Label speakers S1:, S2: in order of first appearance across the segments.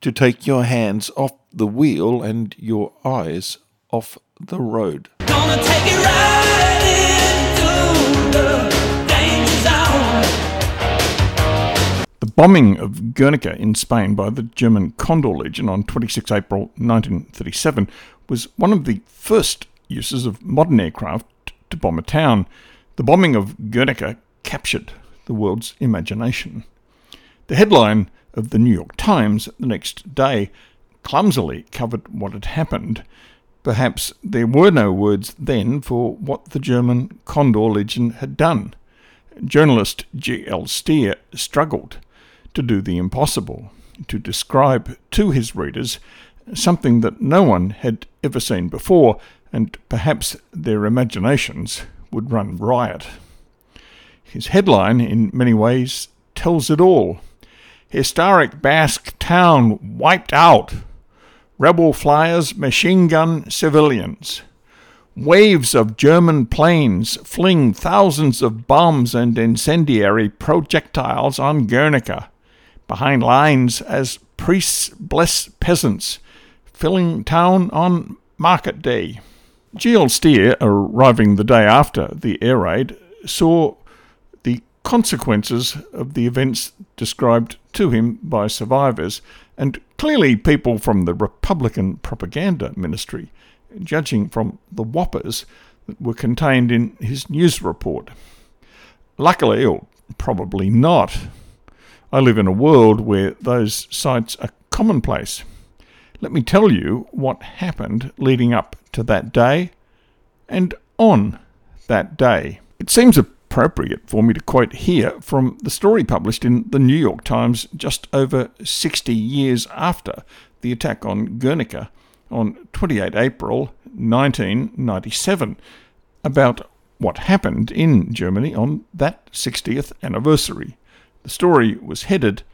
S1: to take your hands off the wheel and your eyes off the road.
S2: Gonna take it right into the danger zone.
S3: The bombing of Guernica in Spain by the German Condor Legion on 26 April 1937 was one of the first uses of modern aircraft to bomb a town. The bombing of Guernica captured the world's imagination. The headline of the New York Times the next day clumsily covered what had happened. Perhaps there were no words then for what the German Condor Legion had done. Journalist G.L. Steer struggled to do the impossible, to describe to his readers something that no one had ever seen before, and perhaps their imaginations would run riot. His headline, in many ways, tells it all. Historic Basque town wiped out. Rebel flyers machine gun civilians. Waves of German planes fling thousands of bombs and incendiary projectiles on Guernica, behind lines as priests bless peasants, filling town on market day. G.L. Steer, arriving the day after the air raid, saw the consequences of the events described to him by survivors, and clearly people from the Republican propaganda ministry, judging from the whoppers that were contained in his news report. Luckily, or probably not, I live in a world where those sights are commonplace. Let me tell you what happened leading up to that day and on that day. It seems appropriate for me to quote here from the story published in the New York Times just over 60 years after the attack on Guernica on 28 April 1997 about what happened in Germany on that 60th anniversary. The story was headed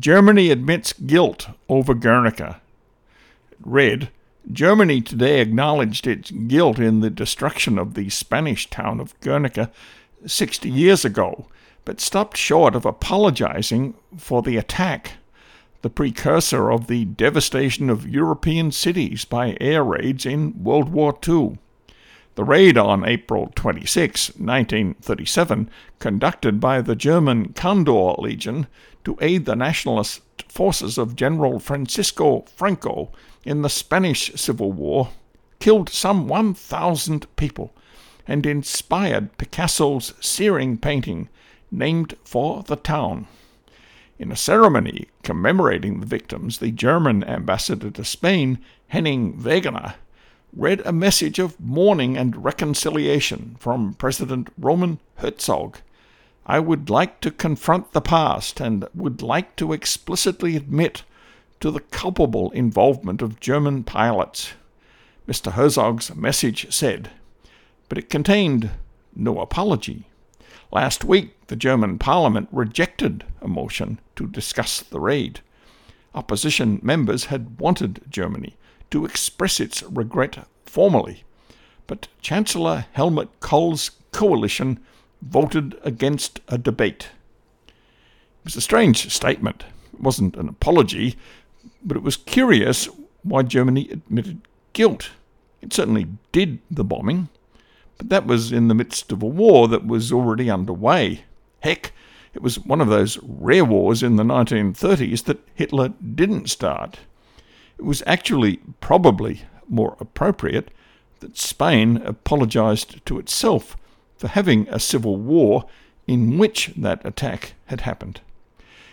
S3: Germany admits guilt over Guernica. It read Germany today acknowledged its guilt in the destruction of the Spanish town of Guernica 60 years ago, but stopped short of apologizing for the attack, the precursor of the devastation of European cities by air raids in World War II. The raid on April 26, 1937, conducted by the German Condor Legion to aid the nationalist forces of General Francisco Franco in the Spanish Civil War, killed some 1,000 people and inspired Picasso's searing painting named for the town. In a ceremony commemorating the victims, the German ambassador to Spain, Henning Wegener, read a message of mourning and reconciliation from President Roman Herzog. I would like to confront the past and would like to explicitly admit to the culpable involvement of German pilots. Mr. Herzog's message said, but it contained no apology. Last week, the German parliament rejected a motion to discuss the raid. Opposition members had wanted Germany to express its regret formally, but Chancellor Helmut Kohl's coalition voted against a debate. It was a strange statement. It wasn't an apology, but it was curious why Germany admitted guilt. It certainly did the bombing, but that was in the midst of a war that was already underway. Heck, it was one of those rare wars in the 1930s that Hitler didn't start. It was actually probably more appropriate that Spain apologized to itself for having a civil war in which that attack had happened.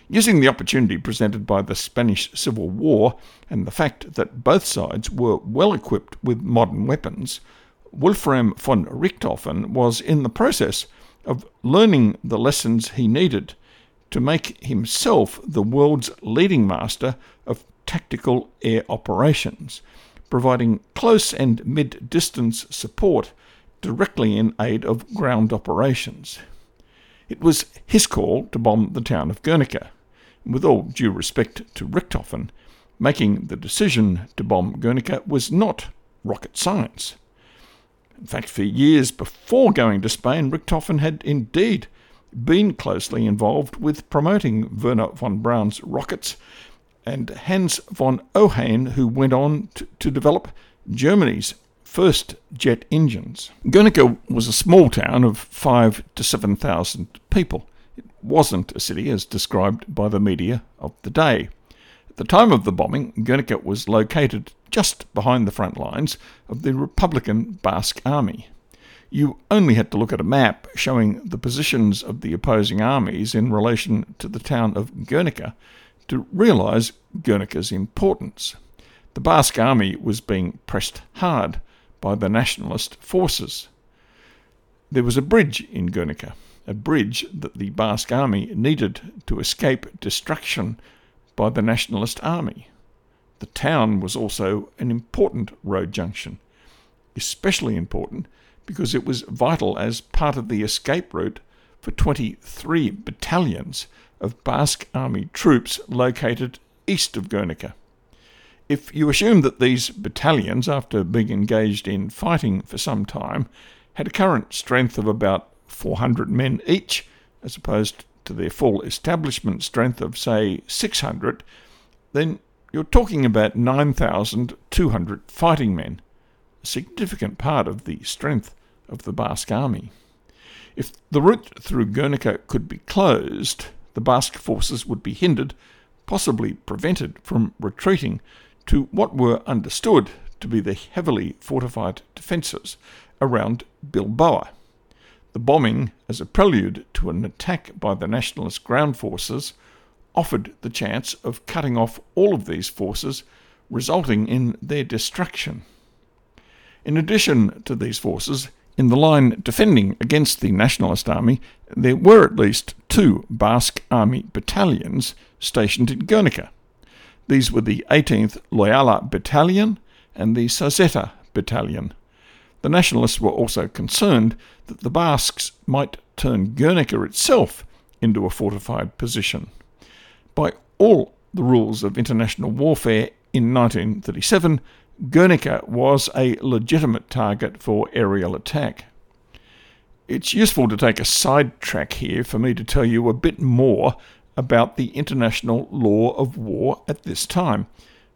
S3: Using the opportunity presented by the Spanish Civil War and the fact that both sides were well equipped with modern weapons, Wolfram von Richthofen was in the process of learning the lessons he needed to make himself the world's leading master of tactical air operations, providing close and mid distance support directly in aid of ground operations. It was his call to bomb the town of Guernica. With all due respect to Richthofen, making the decision to bomb Guernica was not rocket science. In fact, for years before going to Spain, Richthofen had indeed been closely involved with promoting Wernher von Braun's rockets and Hans von Ohain, who went on to, to develop Germany's first jet engines. Guernica was a small town of five to seven thousand people. It wasn't a city as described by the media of the day. At the time of the bombing, Guernica was located just behind the front lines of the Republican Basque Army. You only had to look at a map showing the positions of the opposing armies in relation to the town of Guernica to realise Guernica's importance. The Basque army was being pressed hard by the nationalist forces. There was a bridge in Guernica, a bridge that the Basque army needed to escape destruction by the nationalist army. The town was also an important road junction, especially important because it was vital as part of the escape route for 23 battalions of Basque Army troops located east of Guernica. If you assume that these battalions, after being engaged in fighting for some time, had a current strength of about 400 men each, as opposed to their full establishment strength of, say, 600, then you're talking about 9,200 fighting men, a significant part of the strength of the Basque army. If the route through Guernica could be closed, the Basque forces would be hindered, possibly prevented from retreating to what were understood to be the heavily fortified defences around Bilbao. The bombing, as a prelude to an attack by the nationalist ground forces, offered the chance of cutting off all of these forces, resulting in their destruction. In addition to these forces, in the line defending against the Nationalist Army, there were at least two Basque Army battalions stationed in Guernica. These were the 18th Loyola Battalion and the Saseta Battalion. The Nationalists were also concerned that the Basques might turn Guernica itself into a fortified position. By all the rules of international warfare in 1937, Guernica was a legitimate target for aerial attack. It's useful to take a sidetrack here for me to tell you a bit more about the international law of war at this time,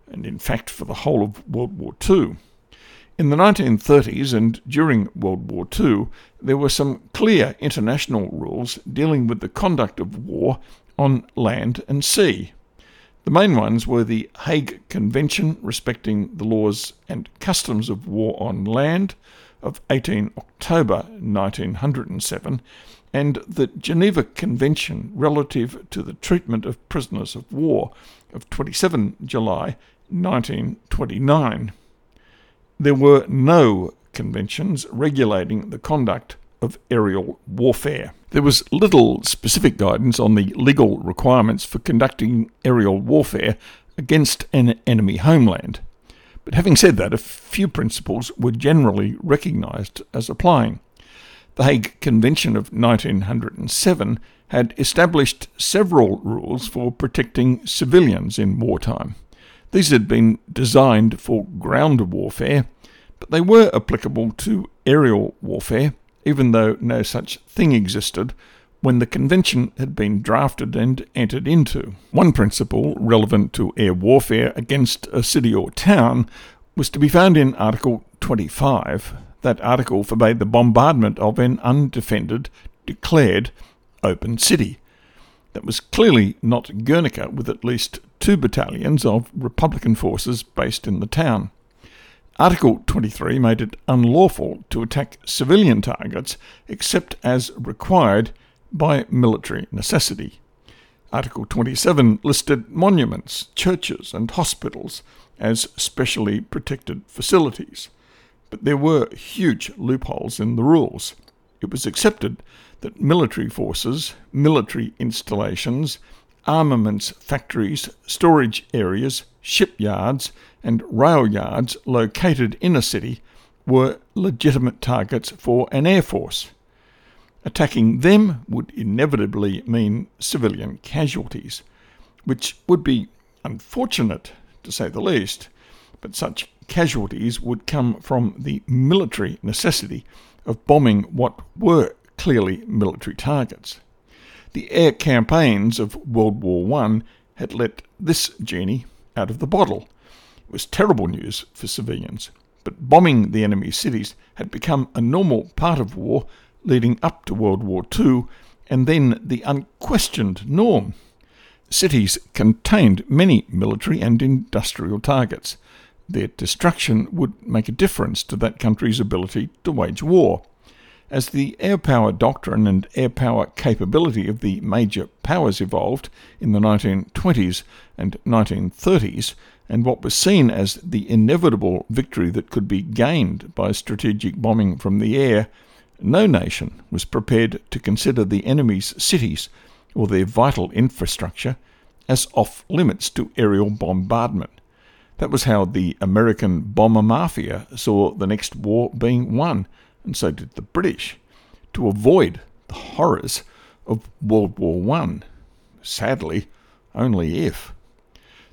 S3: and in fact for the whole of World War II. In the 1930s and during World War II, there were some clear international rules dealing with the conduct of war on land and sea. The main ones were the Hague Convention respecting the laws and customs of war on land of 18 October 1907 and the Geneva Convention relative to the treatment of prisoners of war of 27 July 1929. There were no conventions regulating the conduct of aerial warfare. There was little specific guidance on the legal requirements for conducting aerial warfare against an enemy homeland. But having said that, a few principles were generally recognised as applying. The Hague Convention of 1907 had established several rules for protecting civilians in wartime. These had been designed for ground warfare, but they were applicable to aerial warfare, even though no such thing existed when the convention had been drafted and entered into. One principle relevant to air warfare against a city or town was to be found in Article 25 that article forbade the bombardment of an undefended, declared open city. That was clearly not Guernica, with at least two battalions of Republican forces based in the town. Article 23 made it unlawful to attack civilian targets except as required by military necessity. Article 27 listed monuments, churches, and hospitals as specially protected facilities. But there were huge loopholes in the rules. It was accepted that military forces, military installations, armaments factories, storage areas, shipyards, and rail yards located in a city were legitimate targets for an air force. Attacking them would inevitably mean civilian casualties, which would be unfortunate, to say the least, but such casualties would come from the military necessity of bombing what were clearly military targets. The air campaigns of World War I had let this genie out of the bottle. It was terrible news for civilians, but bombing the enemy's cities had become a normal part of war leading up to World War II and then the unquestioned norm. Cities contained many military and industrial targets. Their destruction would make a difference to that country's ability to wage war. As the air power doctrine and air power capability of the major powers evolved in the 1920s and 1930s, and what was seen as the inevitable victory that could be gained by strategic bombing from the air, no nation was prepared to consider the enemy's cities or their vital infrastructure as off limits to aerial bombardment. That was how the American bomber mafia saw the next war being won, and so did the British, to avoid the horrors of World War I. Sadly, only if.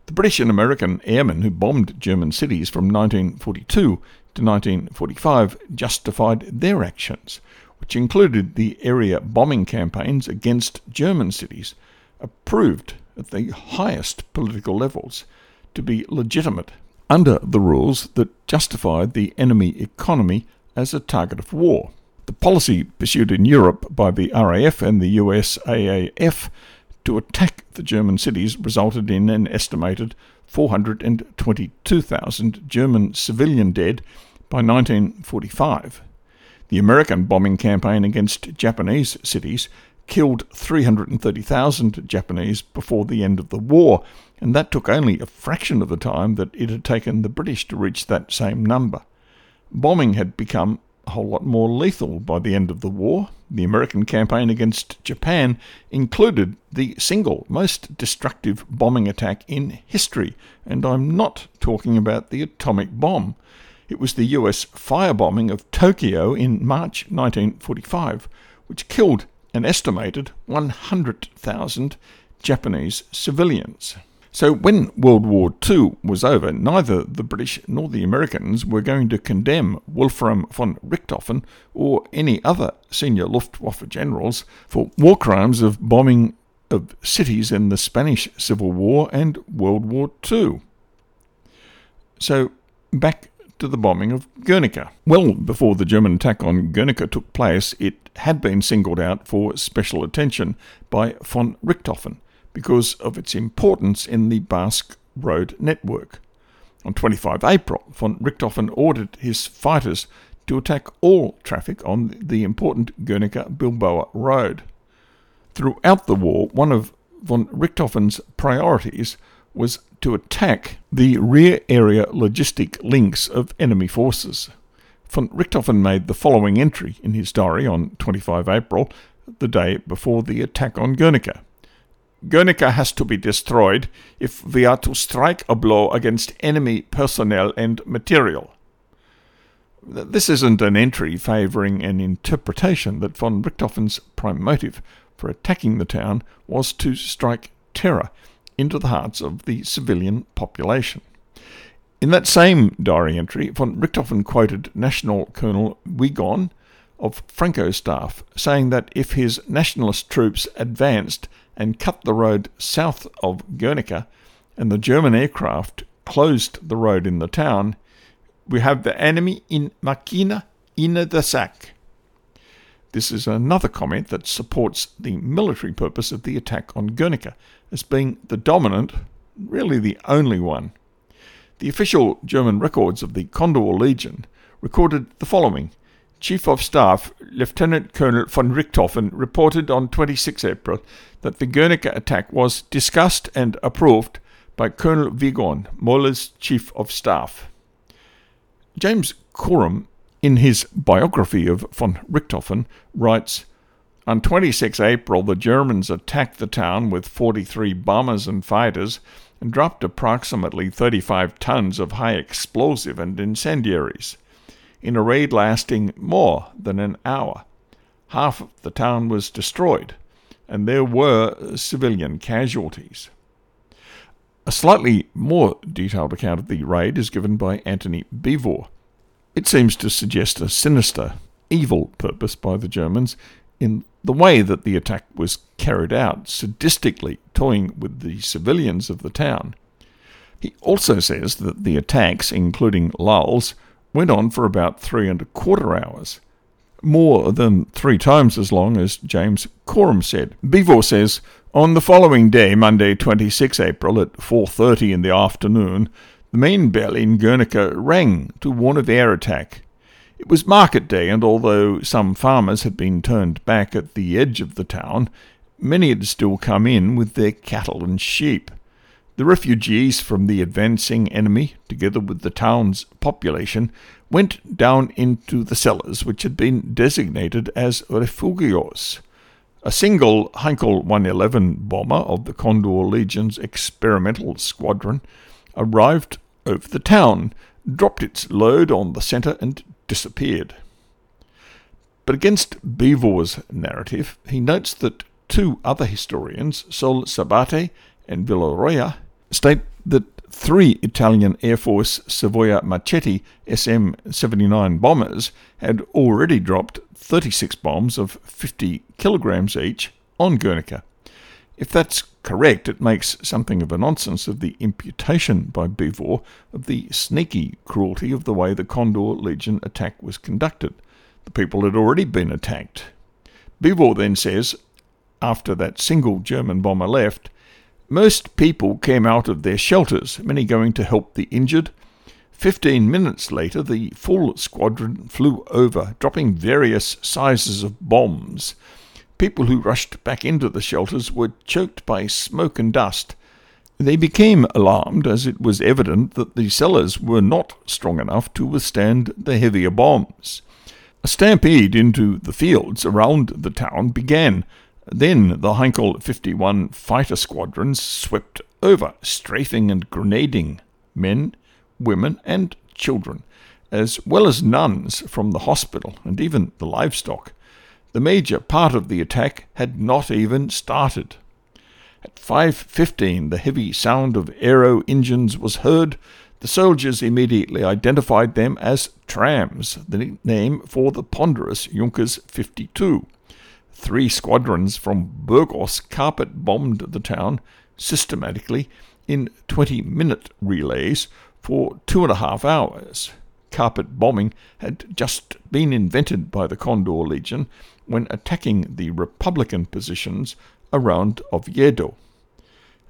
S3: The British and American airmen who bombed German cities from 1942 to 1945 justified their actions, which included the area bombing campaigns against German cities, approved at the highest political levels to be legitimate under the rules that justified the enemy economy as a target of war. The policy pursued in Europe by the RAF and the USAAF to attack the German cities resulted in an estimated 422,000 German civilian dead by 1945. The American bombing campaign against Japanese cities killed 330,000 Japanese before the end of the war, and that took only a fraction of the time that it had taken the British to reach that same number. Bombing had become a whole lot more lethal by the end of the war. The American campaign against Japan included the single most destructive bombing attack in history, and I'm not talking about the atomic bomb. It was the US firebombing of Tokyo in March 1945, which killed an estimated 100,000 Japanese civilians. So, when World War II was over, neither the British nor the Americans were going to condemn Wolfram von Richthofen or any other senior Luftwaffe generals for war crimes of bombing of cities in the Spanish Civil War and World War II. So, back to the bombing of Guernica. Well before the German attack on Guernica took place, it had been singled out for special attention by von Richthofen because of its importance in the Basque road network. On 25 April, von Richthofen ordered his fighters to attack all traffic on the important Guernica Bilbao road. Throughout the war, one of von Richthofen's priorities was to attack the rear area logistic links of enemy forces. Von Richthofen made the following entry in his diary on 25 April, the day before the attack on Guernica. Guernica has to be destroyed if we are to strike a blow against enemy personnel and material. This isn't an entry favouring an interpretation that von Richthofen's prime motive for attacking the town was to strike terror into the hearts of the civilian population. In that same diary entry, von Richthofen quoted National Colonel Vigon of Franco's staff, saying that if his nationalist troops advanced and cut the road south of Guernica, and the German aircraft closed the road in the town, we have the enemy in Marquina in the sack. This is another comment that supports the military purpose of the attack on Guernica as being the dominant, really the only one. The official German records of the Condor Legion recorded the following Chief of Staff Lieutenant Colonel von Richthofen reported on 26 April that the Guernica attack was discussed and approved by Colonel Vigon, Mola's Chief of Staff. James Corum, in his biography of von Richthofen, writes On 26 April, the Germans attacked the town with 43 bombers and fighters and dropped approximately 35 tons of high explosive and incendiaries. In a raid lasting more than an hour, half of the town was destroyed, and there were civilian casualties. A slightly more detailed account of the raid is given by Antony Beevor. It seems to suggest a sinister, evil purpose by the Germans in the way that the attack was carried out, sadistically toying with the civilians of the town. He also says that the attacks, including lulls, went on for about three and a quarter hours, more than three times as long as James Corum said. Beevor says, on the following day, Monday 26 April, at 4.30 in the afternoon, the main bell in Guernica rang to warn of air attack. It was market day, and although some farmers had been turned back at the edge of the town, many had still come in with their cattle and sheep. The refugees from the advancing enemy, together with the town's population, went down into the cellars which had been designated as refugios. A single Heinkel 111 bomber of the Condor Legion's experimental squadron arrived over the town, dropped its load on the centre, and disappeared. But against Beevor's narrative, he notes that two other historians, Sol Sabate and Villarroya, state that three Italian Air Force Savoia Marchetti SM 79 bombers had already dropped 36 bombs of 50 kilograms each on Guernica. If that's correct, it makes something of a nonsense of the imputation by Beevor of the sneaky cruelty of the way the Condor Legion attack was conducted. The people had already been attacked. Beevor then says, after that single German bomber left, most people came out of their shelters, many going to help the injured. Fifteen minutes later, the full squadron flew over, dropping various sizes of bombs. People who rushed back into the shelters were choked by smoke and dust. They became alarmed as it was evident that the cellars were not strong enough to withstand the heavier bombs. A stampede into the fields around the town began. Then the Heinkel 51 fighter squadrons swept over, strafing and grenading men, women, and children, as well as nuns from the hospital and even the livestock. The major part of the attack had not even started. At 5.15, the heavy sound of aero engines was heard. The soldiers immediately identified them as trams, the name for the ponderous Junkers 52. Three squadrons from Burgos carpet bombed the town systematically in 20 minute relays for two and a half hours. Carpet bombing had just been invented by the Condor Legion when attacking the Republican positions around Oviedo.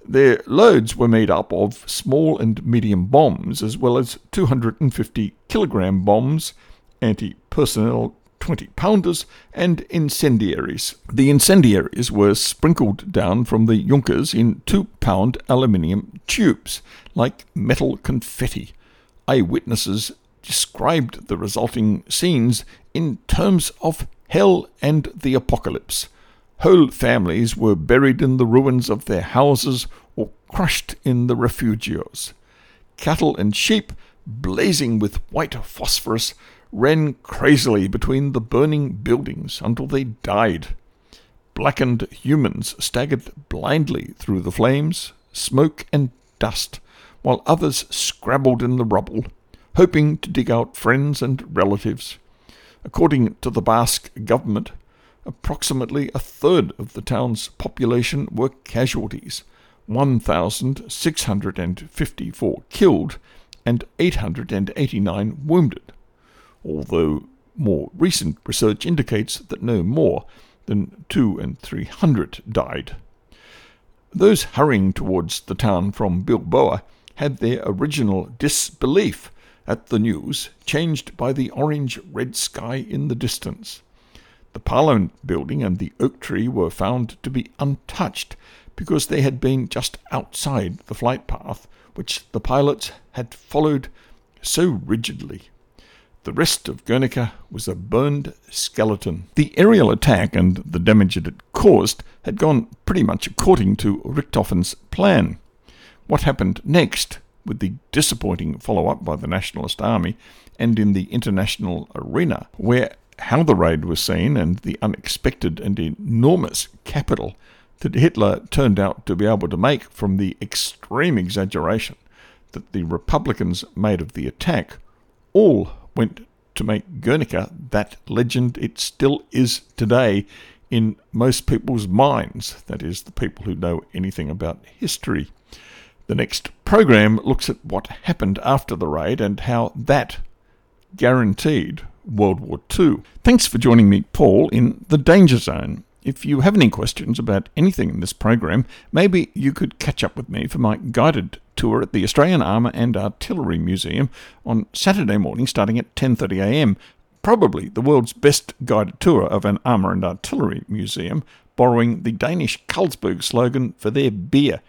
S3: Their loads were made up of small and medium bombs, as well as 250 kilogram bombs, anti personnel 20 pounders, and incendiaries. The incendiaries were sprinkled down from the Junkers in two pound aluminium tubes, like metal confetti. Eyewitnesses described the resulting scenes in terms of hell and the apocalypse. Whole families were buried in the ruins of their houses or crushed in the refugios. Cattle and sheep, blazing with white phosphorus, ran crazily between the burning buildings until they died. Blackened humans staggered blindly through the flames, smoke, and dust, while others scrabbled in the rubble, hoping to dig out friends and relatives. According to the Basque government, approximately a third of the town's population were casualties 1,654 killed and 889 wounded, although more recent research indicates that no more than two and three hundred died. Those hurrying towards the town from Bilbao had their original disbelief at the news changed by the orange red sky in the distance. The Parliament building and the oak tree were found to be untouched because they had been just outside the flight path which the pilots had followed so rigidly. The rest of Guernica was a burned skeleton. The aerial attack and the damage it had caused had gone pretty much according to Richthofen's plan. What happened next, with the disappointing follow up by the Nationalist Army and in the international arena, where how the raid was seen and the unexpected and enormous capital that Hitler turned out to be able to make from the extreme exaggeration that the Republicans made of the attack, all went to make Guernica that legend it still is today in most people's minds, that is, the people who know anything about history. The next program looks at what happened after the raid and how that guaranteed World War II. Thanks for joining me, Paul, in the Danger Zone. If you have any questions about anything in this program, maybe you could catch up with me for my guided tour at the Australian Armour and Artillery Museum on Saturday morning starting at 10:30 a.m. Probably the world's best guided tour of an armour and artillery museum, borrowing the Danish Carlsberg slogan for their beer.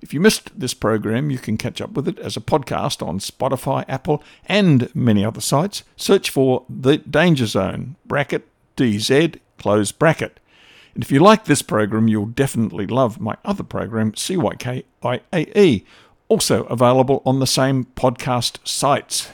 S3: If you missed this program, you can catch up with it as a podcast on Spotify, Apple, and many other sites. Search for The Danger Zone, bracket DZ, close bracket. And if you like this program, you'll definitely love my other program, CYKIAE, also available on the same podcast sites.